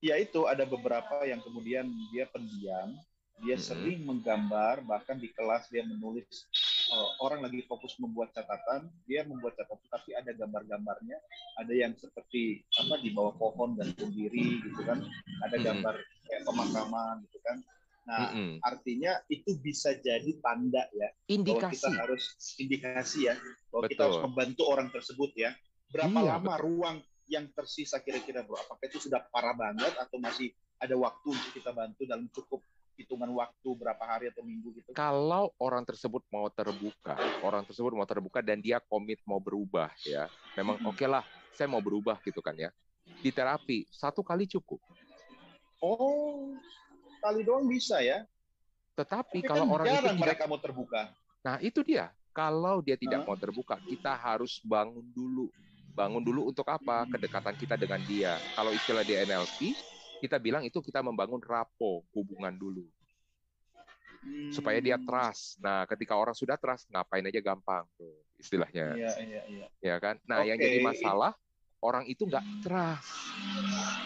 Ya itu ada beberapa yang kemudian dia pendiam, dia Mhm. sering menggambar, bahkan di kelas dia menulis eh, orang lagi fokus membuat catatan, dia membuat catatan tapi ada gambar-gambarnya, ada yang seperti apa di bawah pohon dan diri gitu kan, ada gambar kayak pemakaman gitu kan. Nah, Mm-mm. artinya itu bisa jadi tanda ya bahwa kita Indikasi. harus indikasi ya bahwa kita Betul. harus membantu orang tersebut ya. Berapa Iya, lama ruang yang tersisa kira-kira bro? Apakah itu sudah parah banget atau masih ada waktu untuk kita bantu dalam cukup hitungan waktu berapa hari atau minggu gitu? Kalau orang tersebut mau terbuka, orang tersebut mau terbuka dan dia komit mau berubah ya, memang Mhm. oke lah, saya mau berubah gitu kan ya. Di terapi satu kali cukup. Oh, kali doang bisa ya. Tetapi Tapi kalau kan orang itu tidak, mereka mau terbuka. nah itu dia. Kalau dia tidak Hah? mau terbuka, kita harus bangun dulu. Bangun dulu untuk apa? Kedekatan kita dengan dia. Kalau istilah di NLP, kita bilang itu kita membangun rapo, hubungan dulu. supaya dia Hmm, trust. Nah, ketika orang sudah trust, ngapain aja gampang tuh istilahnya, Iya, iya, iya. ya kan? Nah, yang Oke. jadi masalah orang itu nggak trust.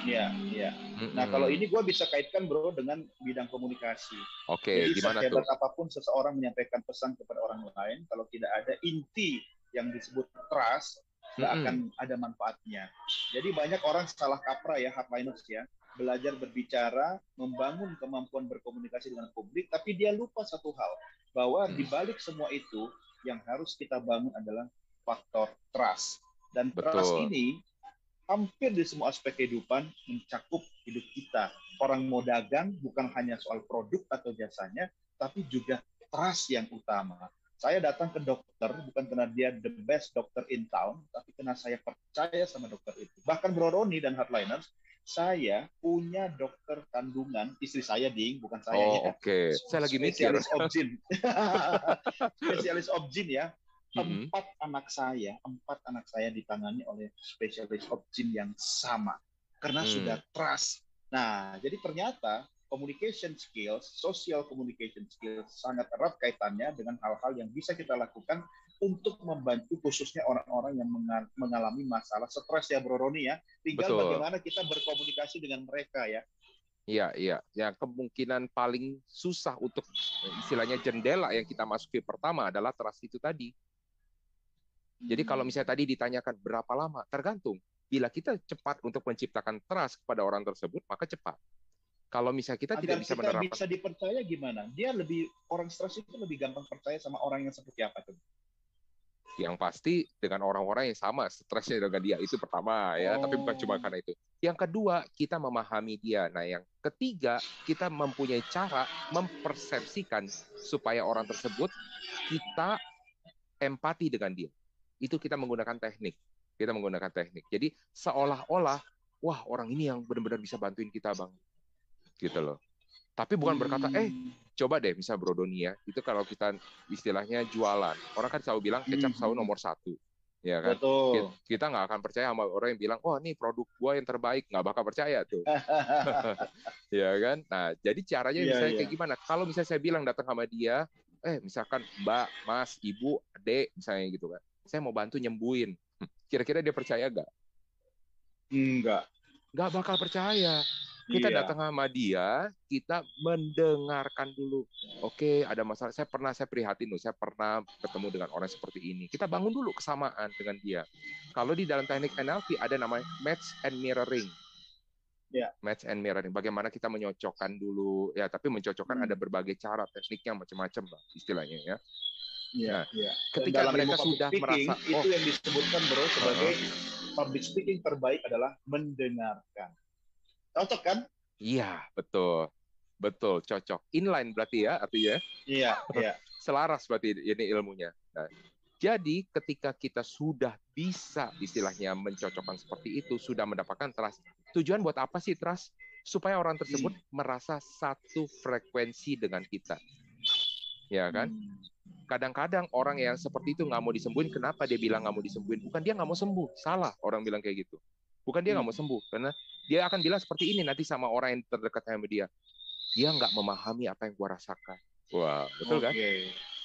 Iya, iya. Nah, Mm-mm. kalau ini gue bisa kaitkan bro dengan bidang komunikasi. Oke, Jadi gimana tuh? apa pun seseorang menyampaikan pesan kepada orang lain, kalau tidak ada inti yang disebut trust, nggak akan ada manfaatnya. Jadi banyak orang salah kaprah ya, hardliners ya, belajar berbicara, membangun kemampuan berkomunikasi dengan publik, tapi dia lupa satu hal, bahwa Hmm. di balik semua itu, yang harus kita bangun adalah faktor trust. Dan trust Betul. ini hampir di semua aspek kehidupan mencakup hidup kita. Orang mau dagang bukan hanya soal produk atau jasanya, tapi juga trust yang utama. Saya datang ke dokter bukan karena dia the best dokter in town, tapi karena saya percaya sama dokter itu. Bahkan Bro Roni dan Hardliners, saya punya dokter kandungan istri saya ding bukan saya oh, ya. oke okay. saya lagi mikir spesialis objin (laughs) spesialis objin ya mm-hmm. empat anak saya empat anak saya ditangani oleh spesialis objin yang sama karena hmm. sudah trust nah jadi ternyata communication skills, social communication skills sangat erat kaitannya dengan hal-hal yang bisa kita lakukan untuk membantu khususnya orang-orang yang mengalami masalah stres ya Bro Roni ya. Tinggal Betul. bagaimana kita berkomunikasi dengan mereka ya. Iya, iya. Yang kemungkinan paling susah untuk istilahnya jendela yang kita masuki pertama adalah trust itu tadi. Jadi kalau hmm. misalnya tadi ditanyakan berapa lama, tergantung. Bila kita cepat untuk menciptakan trust kepada orang tersebut, maka cepat. Kalau misalnya kita Agar tidak bisa kita menerapkan, bisa dipercaya gimana? Dia lebih orang stres itu lebih gampang percaya sama orang yang seperti apa tuh? Yang pasti dengan orang-orang yang sama stresnya dengan dia itu pertama ya, oh. tapi bukan cuma oh. karena itu. Yang kedua, kita memahami dia. Nah, yang ketiga, kita mempunyai cara mempersepsikan supaya orang tersebut kita empati dengan dia. Itu kita menggunakan teknik. Kita menggunakan teknik. Jadi seolah-olah wah orang ini yang benar-benar bisa bantuin kita, Bang. Gitu loh. Tapi bukan berkata, eh coba deh misal Brodonia itu kalau kita istilahnya jualan orang kan selalu bilang kecap selalu hmm. nomor satu ya kan? Betul. kita nggak akan percaya sama orang yang bilang wah ini produk gua yang terbaik. Nggak bakal percaya tuh. (laughs) (laughs) Ya kan? Nah jadi caranya yeah, misalnya yeah. kayak gimana? Kalau misalnya saya bilang datang sama dia eh misalkan mbak mas ibu adek misalnya gitu kan. Saya mau bantu nyembuhin. Kira-kira dia percaya nggak? Enggak nggak bakal percaya kita iya. datang sama dia, kita mendengarkan dulu. Oke, ada masalah. Saya pernah saya prihatin loh, saya pernah ketemu dengan orang seperti ini. Kita bangun dulu kesamaan dengan dia. Kalau di dalam teknik NLP ada namanya match and mirroring. Ya. Match and mirroring. Bagaimana kita menyocokkan dulu, ya. Tapi mencocokkan hmm. ada berbagai cara, tekniknya macam-macam lah istilahnya ya. Iya, nah, ya. ketika dalam mereka sudah merasa oh, itu yang disebutkan bro sebagai uh -huh. public speaking terbaik adalah mendengarkan. Cocok kan? Iya, betul. Betul, cocok. Inline berarti ya artinya? Iya, iya. (laughs) Selaras berarti ini ilmunya. Nah, jadi ketika kita sudah bisa istilahnya mencocokkan seperti itu, sudah mendapatkan trust. Tujuan buat apa sih trust? Supaya orang tersebut hmm. merasa satu frekuensi dengan kita. Ya kan? Kadang-kadang orang yang seperti itu nggak mau disembuhin, kenapa dia bilang nggak mau disembuhin? Bukan dia nggak mau sembuh, salah orang bilang kayak gitu. Bukan dia nggak mau hmm. sembuh, karena dia akan bilang seperti ini nanti sama orang yang terdekat sama dia. Dia nggak memahami apa yang gua rasakan. Wah, betul okay. kan?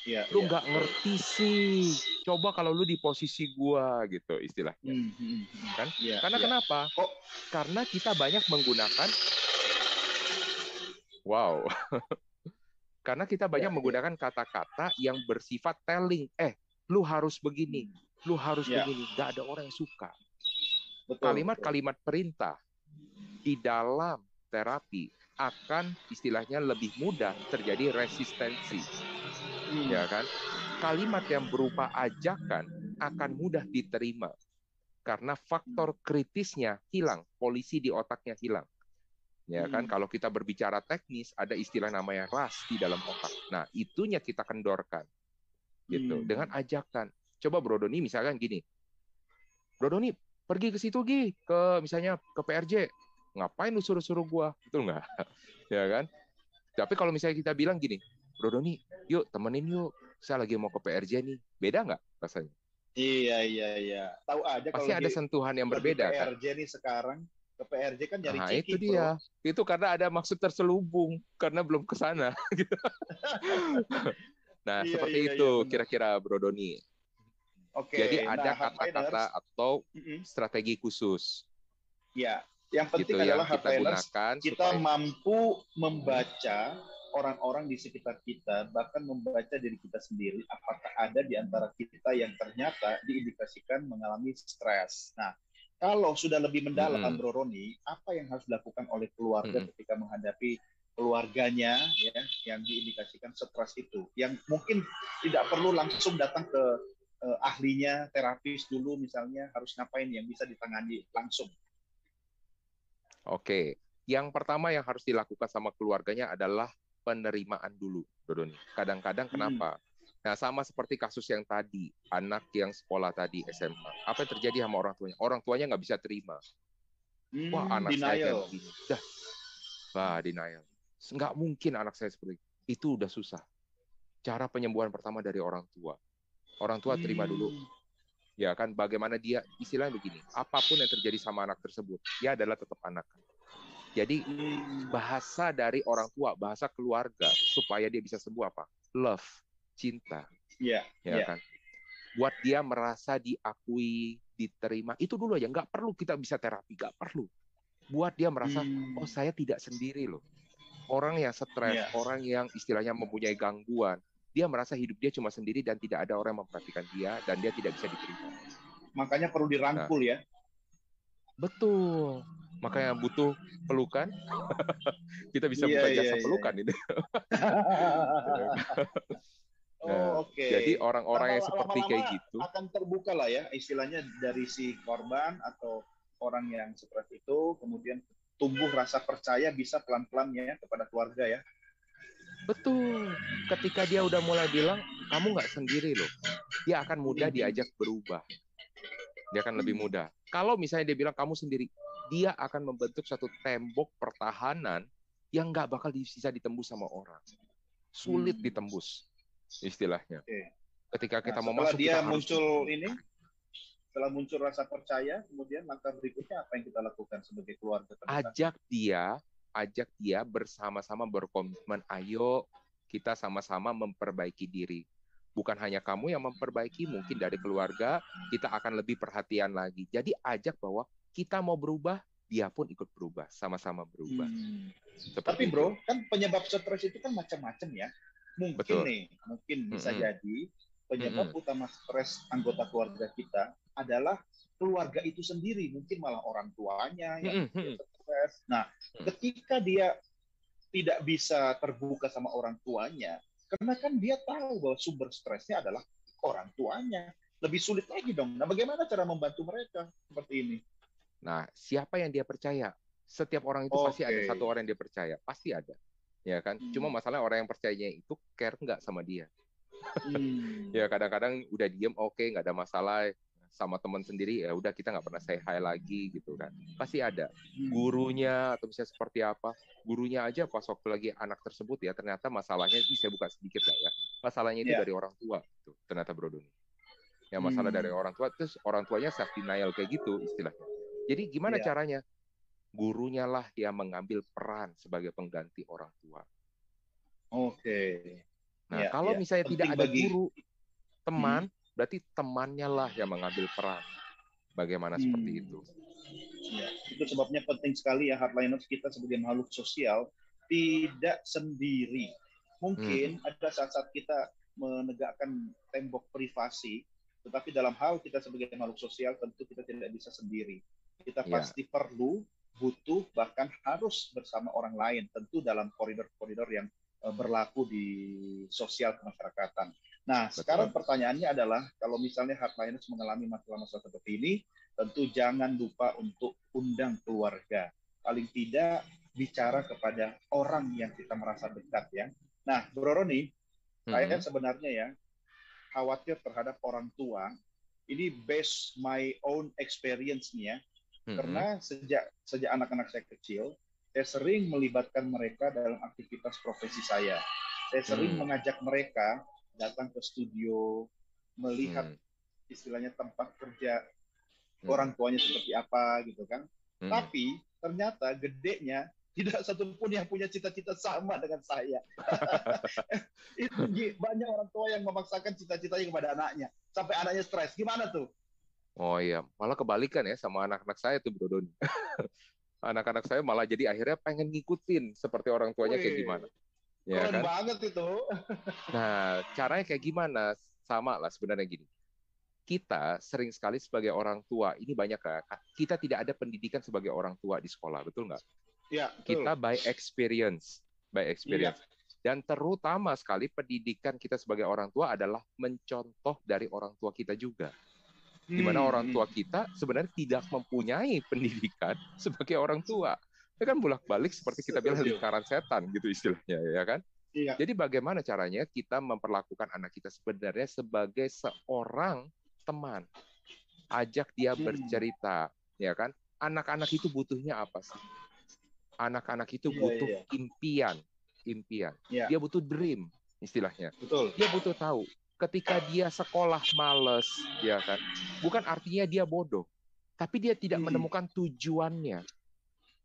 Ya, lu iya. nggak ya. ngerti sih. Coba kalau lu di posisi gua gitu istilahnya. Hmm, hmm. Kan? Ya, Karena ya. kenapa? Kok karena kita banyak menggunakan Wow. (laughs) Karena kita banyak ya, ya. menggunakan kata-kata yang bersifat telling. Eh, lu harus begini, lu harus ya. begini. Gak ada orang yang suka. Kalimat-kalimat perintah di dalam terapi akan istilahnya lebih mudah terjadi resistensi. Hmm. Ya kan? Kalimat yang berupa ajakan akan mudah diterima karena faktor kritisnya hilang, polisi di otaknya hilang. Ya kan, hmm. kalau kita berbicara teknis ada istilah namanya ras di dalam otak. Nah, itunya kita kendorkan. Gitu, hmm. dengan ajakan. Coba Bro Doni misalkan gini. Bro Doni, pergi ke situ Gi, ke misalnya ke PRJ ngapain lu suruh-suruh gua? Betul nggak? (laughs) Ya kan? Tapi kalau misalnya kita bilang gini bro Doni yuk temenin yuk. Saya lagi mau ke PRJ nih. Beda nggak rasanya? Iya iya iya. Tahu aja pasti kalau ada di, sentuhan yang berbeda kan? PRJ nih sekarang ke PRJ kan nyari nah, ciki, itu dia. Bro. itu karena ada maksud terselubung karena belum ke sana (laughs) gitu. (laughs) nah iya, seperti iya, itu iya, kira-kira bro Doni Oke, Jadi ada nah, kata-kata nah, atau strategi khusus. Ya, yang penting gitu adalah yang kita, gunakan kita supaya... mampu membaca orang-orang di sekitar kita, bahkan membaca diri kita sendiri, apakah ada di antara kita yang ternyata diindikasikan mengalami stres. Nah, kalau sudah lebih mendalam, hmm. Bro Roni, apa yang harus dilakukan oleh keluarga hmm. ketika menghadapi keluarganya ya yang diindikasikan stres itu, yang mungkin tidak perlu langsung datang ke uh, ahlinya, terapis dulu misalnya, harus ngapain yang bisa ditangani langsung. Oke, yang pertama yang harus dilakukan sama keluarganya adalah penerimaan dulu, Dodoni. Kadang-kadang hmm. kenapa? Nah, sama seperti kasus yang tadi, anak yang sekolah tadi SMA. Apa yang terjadi sama orang tuanya? Orang tuanya nggak bisa terima. Hmm, Wah, anak saya kayak denial. begini. Dah. Wah, denial. Nggak mungkin anak saya seperti itu. Itu udah susah. Cara penyembuhan pertama dari orang tua. Orang tua terima dulu Hmm. ya kan bagaimana dia istilahnya begini apa pun yang terjadi sama anak tersebut dia adalah tetap anak jadi Hmm. bahasa dari orang tua bahasa keluarga supaya dia bisa sembuh apa love cinta Iya, ya iya. kan buat dia merasa diakui diterima itu dulu ya nggak perlu kita bisa terapi nggak perlu buat dia merasa Hmm. oh saya tidak sendiri loh orang yang stres Iya. orang yang istilahnya mempunyai gangguan dia merasa hidup dia cuma sendiri dan tidak ada orang yang memperhatikan dia dan dia tidak bisa diterima Makanya perlu dirangkul ya. Betul. Makanya butuh pelukan. (laughs) Kita bisa Iya, buka iya, jasa iya. pelukan ini. (laughs) oh, oke. Jadi orang-orang yang Lama- seperti lama-lama kayak gitu, akan terbuka lah ya istilahnya dari si korban atau orang yang seperti itu kemudian tumbuh rasa percaya bisa pelan-pelan ya kepada keluarga ya. Betul. Ketika dia udah mulai bilang, kamu nggak sendiri loh. Dia akan mudah Mhm. diajak berubah. Dia akan lebih mudah. Kalau misalnya dia bilang kamu sendiri, dia akan membentuk satu tembok pertahanan yang nggak bakal bisa ditembus sama orang. Sulit Hmm. ditembus, istilahnya. Oke. Ketika kita Nah, mau masuk, dia kita harus muncul ini setelah muncul rasa percaya kemudian langkah berikutnya apa yang kita lakukan sebagai keluarga terdekat? ajak dia, ajak dia bersama-sama berkomitmen. Ayo kita sama-sama memperbaiki diri. Bukan hanya kamu yang memperbaiki, mungkin dari keluarga kita akan lebih perhatian lagi. Jadi ajak bahwa kita mau berubah, dia pun ikut berubah, sama-sama berubah. Hmm. Seperti Tapi itu. bro, kan penyebab stres itu kan macam-macam ya. Mungkin Betul. nih, mungkin bisa Mm-mm. jadi penyebab utama stres anggota keluarga kita adalah keluarga itu sendiri, mungkin malah orang tuanya yang stres. Nah, ketika dia tidak bisa terbuka sama orang tuanya, karena kan dia tahu bahwa sumber stresnya adalah orang tuanya. Lebih sulit lagi dong. Nah, bagaimana cara membantu mereka seperti ini? Nah, siapa yang dia percaya? Setiap orang itu pasti ada satu orang yang dia percaya, pasti ada. Ya kan? Hmm. Cuma masalah orang yang percayanya itu care nggak sama dia. Hmm. (laughs) ya kadang-kadang udah diem oke nggak ada masalah sama teman sendiri ya udah kita nggak pernah say hi lagi gitu kan pasti ada Hmm. gurunya atau misalnya seperti apa gurunya aja pas waktu lagi anak tersebut ya ternyata masalahnya ini saya buka sedikit lah ya masalahnya itu Ya. dari orang tua tuh ternyata Bro Doni ya masalah Hmm. dari orang tua terus orang tuanya self denial kayak gitu istilahnya jadi gimana Ya. caranya gurunya lah yang mengambil peran sebagai pengganti orang tua Oke. Nah, Ya, kalau ya. misalnya Penting tidak ada bagi- guru, teman, berarti temannya lah yang mengambil peran. Bagaimana seperti Hmm. itu? Ya, itu sebabnya penting sekali ya hardliners kita sebagai makhluk sosial tidak sendiri. Mungkin Hmm. ada saat-saat kita menegakkan tembok privasi, tetapi dalam hal kita sebagai makhluk sosial tentu kita tidak bisa sendiri. Kita Ya. pasti perlu, butuh, bahkan harus bersama orang lain, tentu dalam koridor-koridor yang eh, berlaku di sosial kemasyarakatan. Nah, Betul. sekarang pertanyaannya adalah kalau misalnya hardliners mengalami masalah-masalah seperti ini, tentu jangan lupa untuk undang keluarga. Paling tidak bicara kepada orang yang kita merasa dekat ya. Nah, Bro Roni, saya Hmm. sebenarnya ya khawatir terhadap orang tua. Ini based my own experience nih ya. Hmm. Karena sejak sejak anak-anak saya kecil, saya sering melibatkan mereka dalam aktivitas profesi saya. Saya sering Hmm. mengajak mereka datang ke studio, melihat Hmm. istilahnya tempat kerja Hmm. orang tuanya seperti apa gitu kan. Hmm. Tapi ternyata gedenya tidak satupun yang punya cita-cita sama dengan saya. (laughs) Itu banyak orang tua yang memaksakan cita-citanya kepada anaknya sampai anaknya stres. Gimana tuh? Oh iya, malah kebalikan ya sama anak-anak saya tuh Bro Doni. (laughs) Anak-anak saya malah jadi akhirnya pengen ngikutin seperti orang tuanya kayak Wih, gimana. Ya Keren kan? banget itu. Nah, caranya kayak gimana? Sama lah sebenarnya gini. Kita sering sekali sebagai orang tua, ini banyak ya, kita tidak ada pendidikan sebagai orang tua di sekolah, betul nggak? Ya, betul. Kita by experience, by experience. Dan terutama sekali pendidikan kita sebagai orang tua adalah mencontoh dari orang tua kita juga. Di mana Hmm, orang hmm. tua kita sebenarnya tidak mempunyai pendidikan (laughs) sebagai orang tua. Itu kan bolak-balik seperti kita bilang lingkaran setan gitu istilahnya ya kan. Iya. Jadi bagaimana caranya kita memperlakukan anak kita sebenarnya sebagai seorang teman. Ajak dia Hmm. bercerita, ya kan? anak-anak itu butuhnya apa sih? Anak-anak itu Iya, butuh iya. impian, impian. Iya. Dia butuh dream, istilahnya. Betul. Dia butuh tahu ketika dia sekolah males, ya kan? Bukan artinya dia bodoh, tapi dia tidak Hmm. menemukan tujuannya.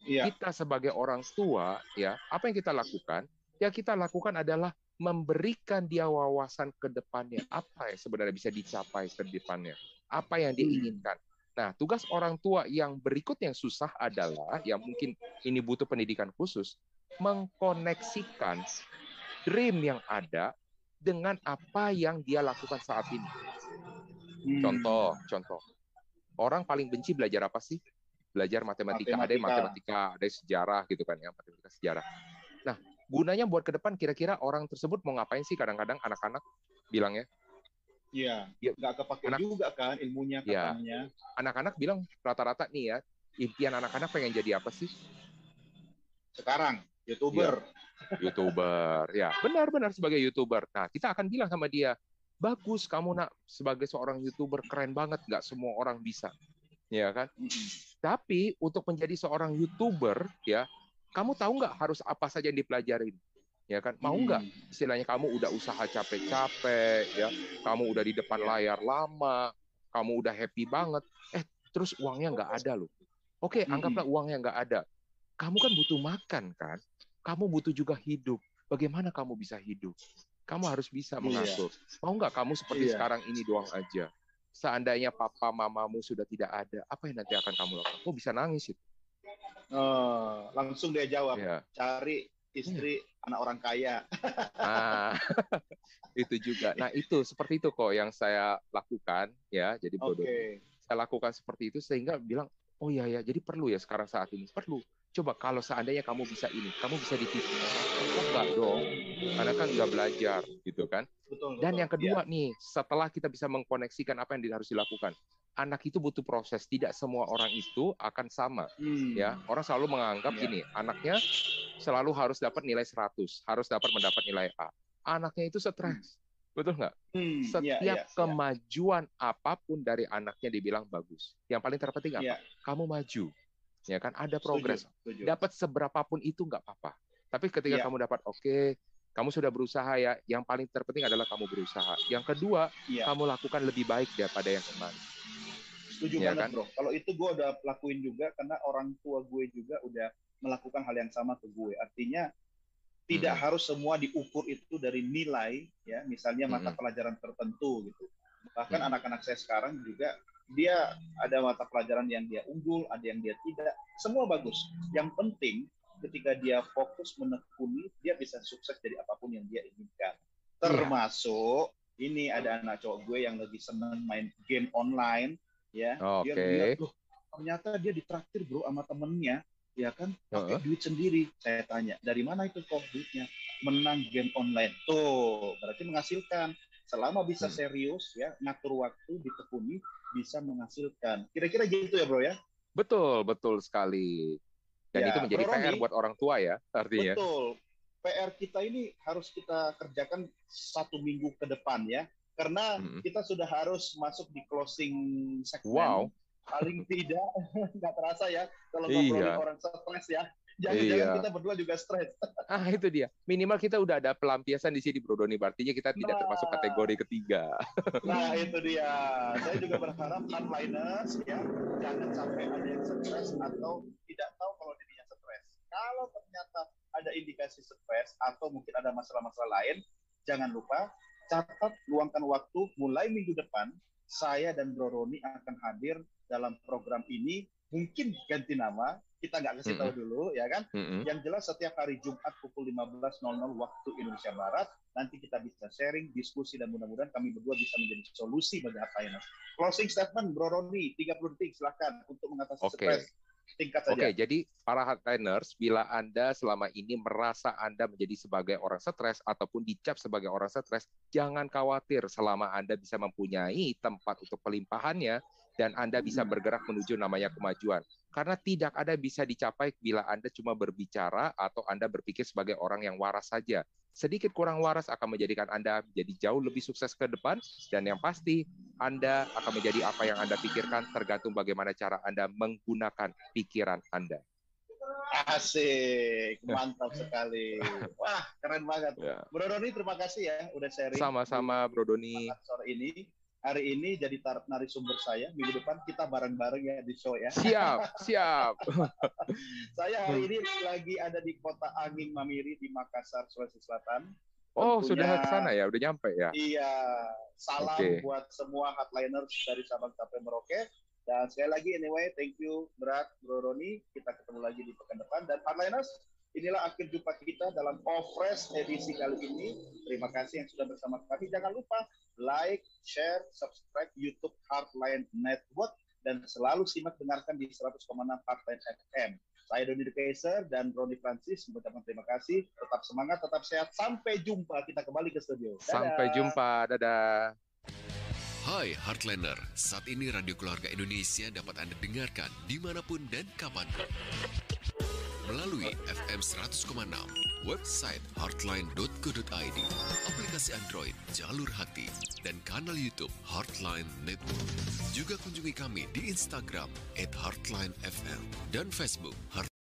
Iya. Kita sebagai orang tua, ya, apa yang kita lakukan? Ya kita lakukan adalah memberikan dia wawasan ke depannya. Apa yang sebenarnya bisa dicapai ke depannya? Apa yang dia Hmm. inginkan? Nah, tugas orang tua yang berikut yang susah adalah, yang mungkin ini butuh pendidikan khusus, mengkoneksikan dream yang ada dengan apa yang dia lakukan saat ini. Hmm. Contoh, contoh. Orang paling benci belajar apa sih? Belajar matematika. Ada yang Matematika. matematika, ada yang sejarah gitu kan ya, matematika sejarah. Nah, gunanya buat ke depan kira-kira orang tersebut mau ngapain sih kadang-kadang anak-anak bilangnya? Iya. Ya. Nggak kepake Anak- juga kan ilmunya Ya. katanya. Anak-anak bilang rata-rata nih ya, impian anak-anak pengen jadi apa sih? Sekarang youtuber. YouTuber. Ya, benar-benar sebagai YouTuber. Nah, kita akan bilang sama dia, bagus kamu nak sebagai seorang YouTuber keren banget, nggak semua orang bisa. Ya kan? Tapi untuk menjadi seorang YouTuber, ya, kamu tahu nggak harus apa saja yang dipelajarin? Ya kan? Mau nggak? Hmm. Istilahnya kamu udah usaha capek-capek, ya, kamu udah di depan Iya. layar lama, kamu udah happy banget, eh terus uangnya nggak ada loh. Oke, Mm-mm. anggaplah uangnya nggak ada. Kamu kan butuh makan kan? Kamu butuh juga hidup. Bagaimana kamu bisa hidup? Kamu harus bisa Iya. mengatur. Mau nggak kamu seperti Iya. sekarang ini doang aja? Seandainya papa mamamu sudah tidak ada, apa yang nanti akan kamu lakukan? Kamu bisa nangis itu. Oh, langsung dia jawab, Ya. cari istri anak orang kaya. (laughs) Ah, (laughs) itu juga. Nah, itu seperti itu kok yang saya lakukan ya. Jadi Oke. bodoh. Saya lakukan seperti itu sehingga bilang, "Oh iya ya, jadi perlu ya sekarang saat ini. Perlu. Coba kalau seandainya kamu bisa ini, kamu bisa di TV. Kok enggak dong? Karena kan nggak belajar gitu kan. Betul. Dan betul. yang kedua nih, setelah kita bisa mengkoneksikan apa yang harus dilakukan, anak itu butuh proses. Tidak semua orang itu akan sama. Hmm. ya orang selalu menganggap Iya. gini anaknya selalu harus dapat nilai 100 harus dapat mendapat nilai A anaknya itu stres betul nggak Hmm, iya, setiap iya, iya. kemajuan apa pun dari anaknya dibilang bagus yang paling terpenting apa Iya. kamu maju ya kan ada progres setuju. dapat seberapapun itu nggak apa-apa tapi ketika Iya. kamu dapat oke kamu sudah berusaha ya yang paling terpenting adalah kamu berusaha yang kedua Iya. kamu lakukan lebih baik daripada yang kemarin Setuju Iya banget kan? bro. Kalau itu gue udah lakuin juga karena orang tua gue juga udah melakukan hal yang sama ke gue. Artinya tidak Mhm. harus semua diukur itu dari nilai, ya misalnya mata Mhm. pelajaran tertentu gitu. Bahkan Mhm. anak-anak saya sekarang juga dia ada mata pelajaran yang dia unggul, ada yang dia tidak. Semua bagus. Yang penting ketika dia fokus menekuni, dia bisa sukses dari apa pun yang dia inginkan. Termasuk ini ada anak cowok gue yang lagi seneng main game online, ya dia Oke. lihat loh ternyata dia ditraktir bro sama temennya ya kan pakai Heeh. duit sendiri saya tanya dari mana itu kok duitnya menang game online tuh berarti menghasilkan selama bisa Hmm. serius ya ngatur waktu ditekuni bisa menghasilkan kira-kira gitu ya bro ya Betul, betul sekali. Dan Ya, itu menjadi Bro PR buat orang tua ya, artinya. betul PR kita ini harus kita kerjakan satu minggu ke depan ya karena Mm-mm. kita sudah harus masuk di closing segmen Wow. Paling tidak (laughs) nggak terasa ya kalau Iya. ngobrolin orang stres ya jangan-jangan Iya. kita berdua juga stres (laughs) Ah, itu dia. Minimal kita udah ada pelampiasan di sini, Bro Doni. Artinya kita tidak Nah. termasuk kategori ketiga. (laughs) nah itu dia saya juga berharap frontliners ya jangan sampai ada yang stres atau tidak tahu kalau dirinya stres kalau ternyata ada indikasi stres atau mungkin ada masalah-masalah lain jangan lupa catat luangkan waktu mulai minggu depan saya dan Bro Roni akan hadir dalam program ini mungkin ganti nama kita nggak kasih tahu dulu ya kan Mm-mm. yang jelas setiap hari Jumat pukul 15.00 waktu Indonesia Barat nanti kita bisa sharing, diskusi dan mudah-mudahan kami berdua bisa menjadi solusi bagi Hardliners. Closing statement Bro Roni 30 detik silakan untuk mengatasi Oke. stres. Tingkat saja. Oke, jadi para hardliners, bila Anda selama ini merasa Anda menjadi sebagai orang stres ataupun dicap sebagai orang stres, jangan khawatir selama Anda bisa mempunyai tempat untuk pelimpahannya, dan Anda bisa Hmm. bergerak menuju namanya kemajuan. Karena tidak ada bisa dicapai bila Anda cuma berbicara atau Anda berpikir sebagai orang yang waras saja. Sedikit kurang waras akan menjadikan Anda menjadi jauh lebih sukses ke depan dan yang pasti Anda akan menjadi apa yang Anda pikirkan tergantung bagaimana cara Anda menggunakan pikiran Anda. Asik, mantap (laughs) sekali. Wah, keren banget. Ya. Bro Doni, terima kasih ya udah sharing. Sama-sama Bro Doni. sore ini. Hari ini jadi tar- narasumber saya. Minggu depan kita bareng-bareng ya di show ya. Siap, (laughs) siap. Saya hari ini lagi ada di kota Angin Mamiri di Makassar, Sulawesi Selatan. Oh, Tentunya- sudah ke sana ya, udah nyampe ya. Iya, salam Oke. buat semua hardliners dari Sabang sampai Merauke. Dan sekali lagi anyway, thank you Berat, Bro Roni. Kita ketemu lagi di pekan depan. Dan hardliners, inilah akhir jumpa kita dalam Offresh edisi kali ini. Terima kasih yang sudah bersama kami. Jangan lupa like, share, subscribe YouTube Hardline Network dan selalu simak dengarkan di 100,6 Hardline FM. Saya Doni De Kaiser dan Roni Francis mengucapkan terima kasih. Tetap semangat, tetap sehat. Sampai jumpa. Kita kembali ke studio. Dadah. Sampai jumpa, dadah. Hai Heartliner, saat ini Radio Keluarga Indonesia dapat Anda dengarkan di mana pun dan kapan pun. Melalui FM 100,6, website heartline.co.id, aplikasi Android Jalur Hati, dan kanal YouTube Heartline Network. Juga kunjungi kami di Instagram at Heartline FM dan Facebook Heart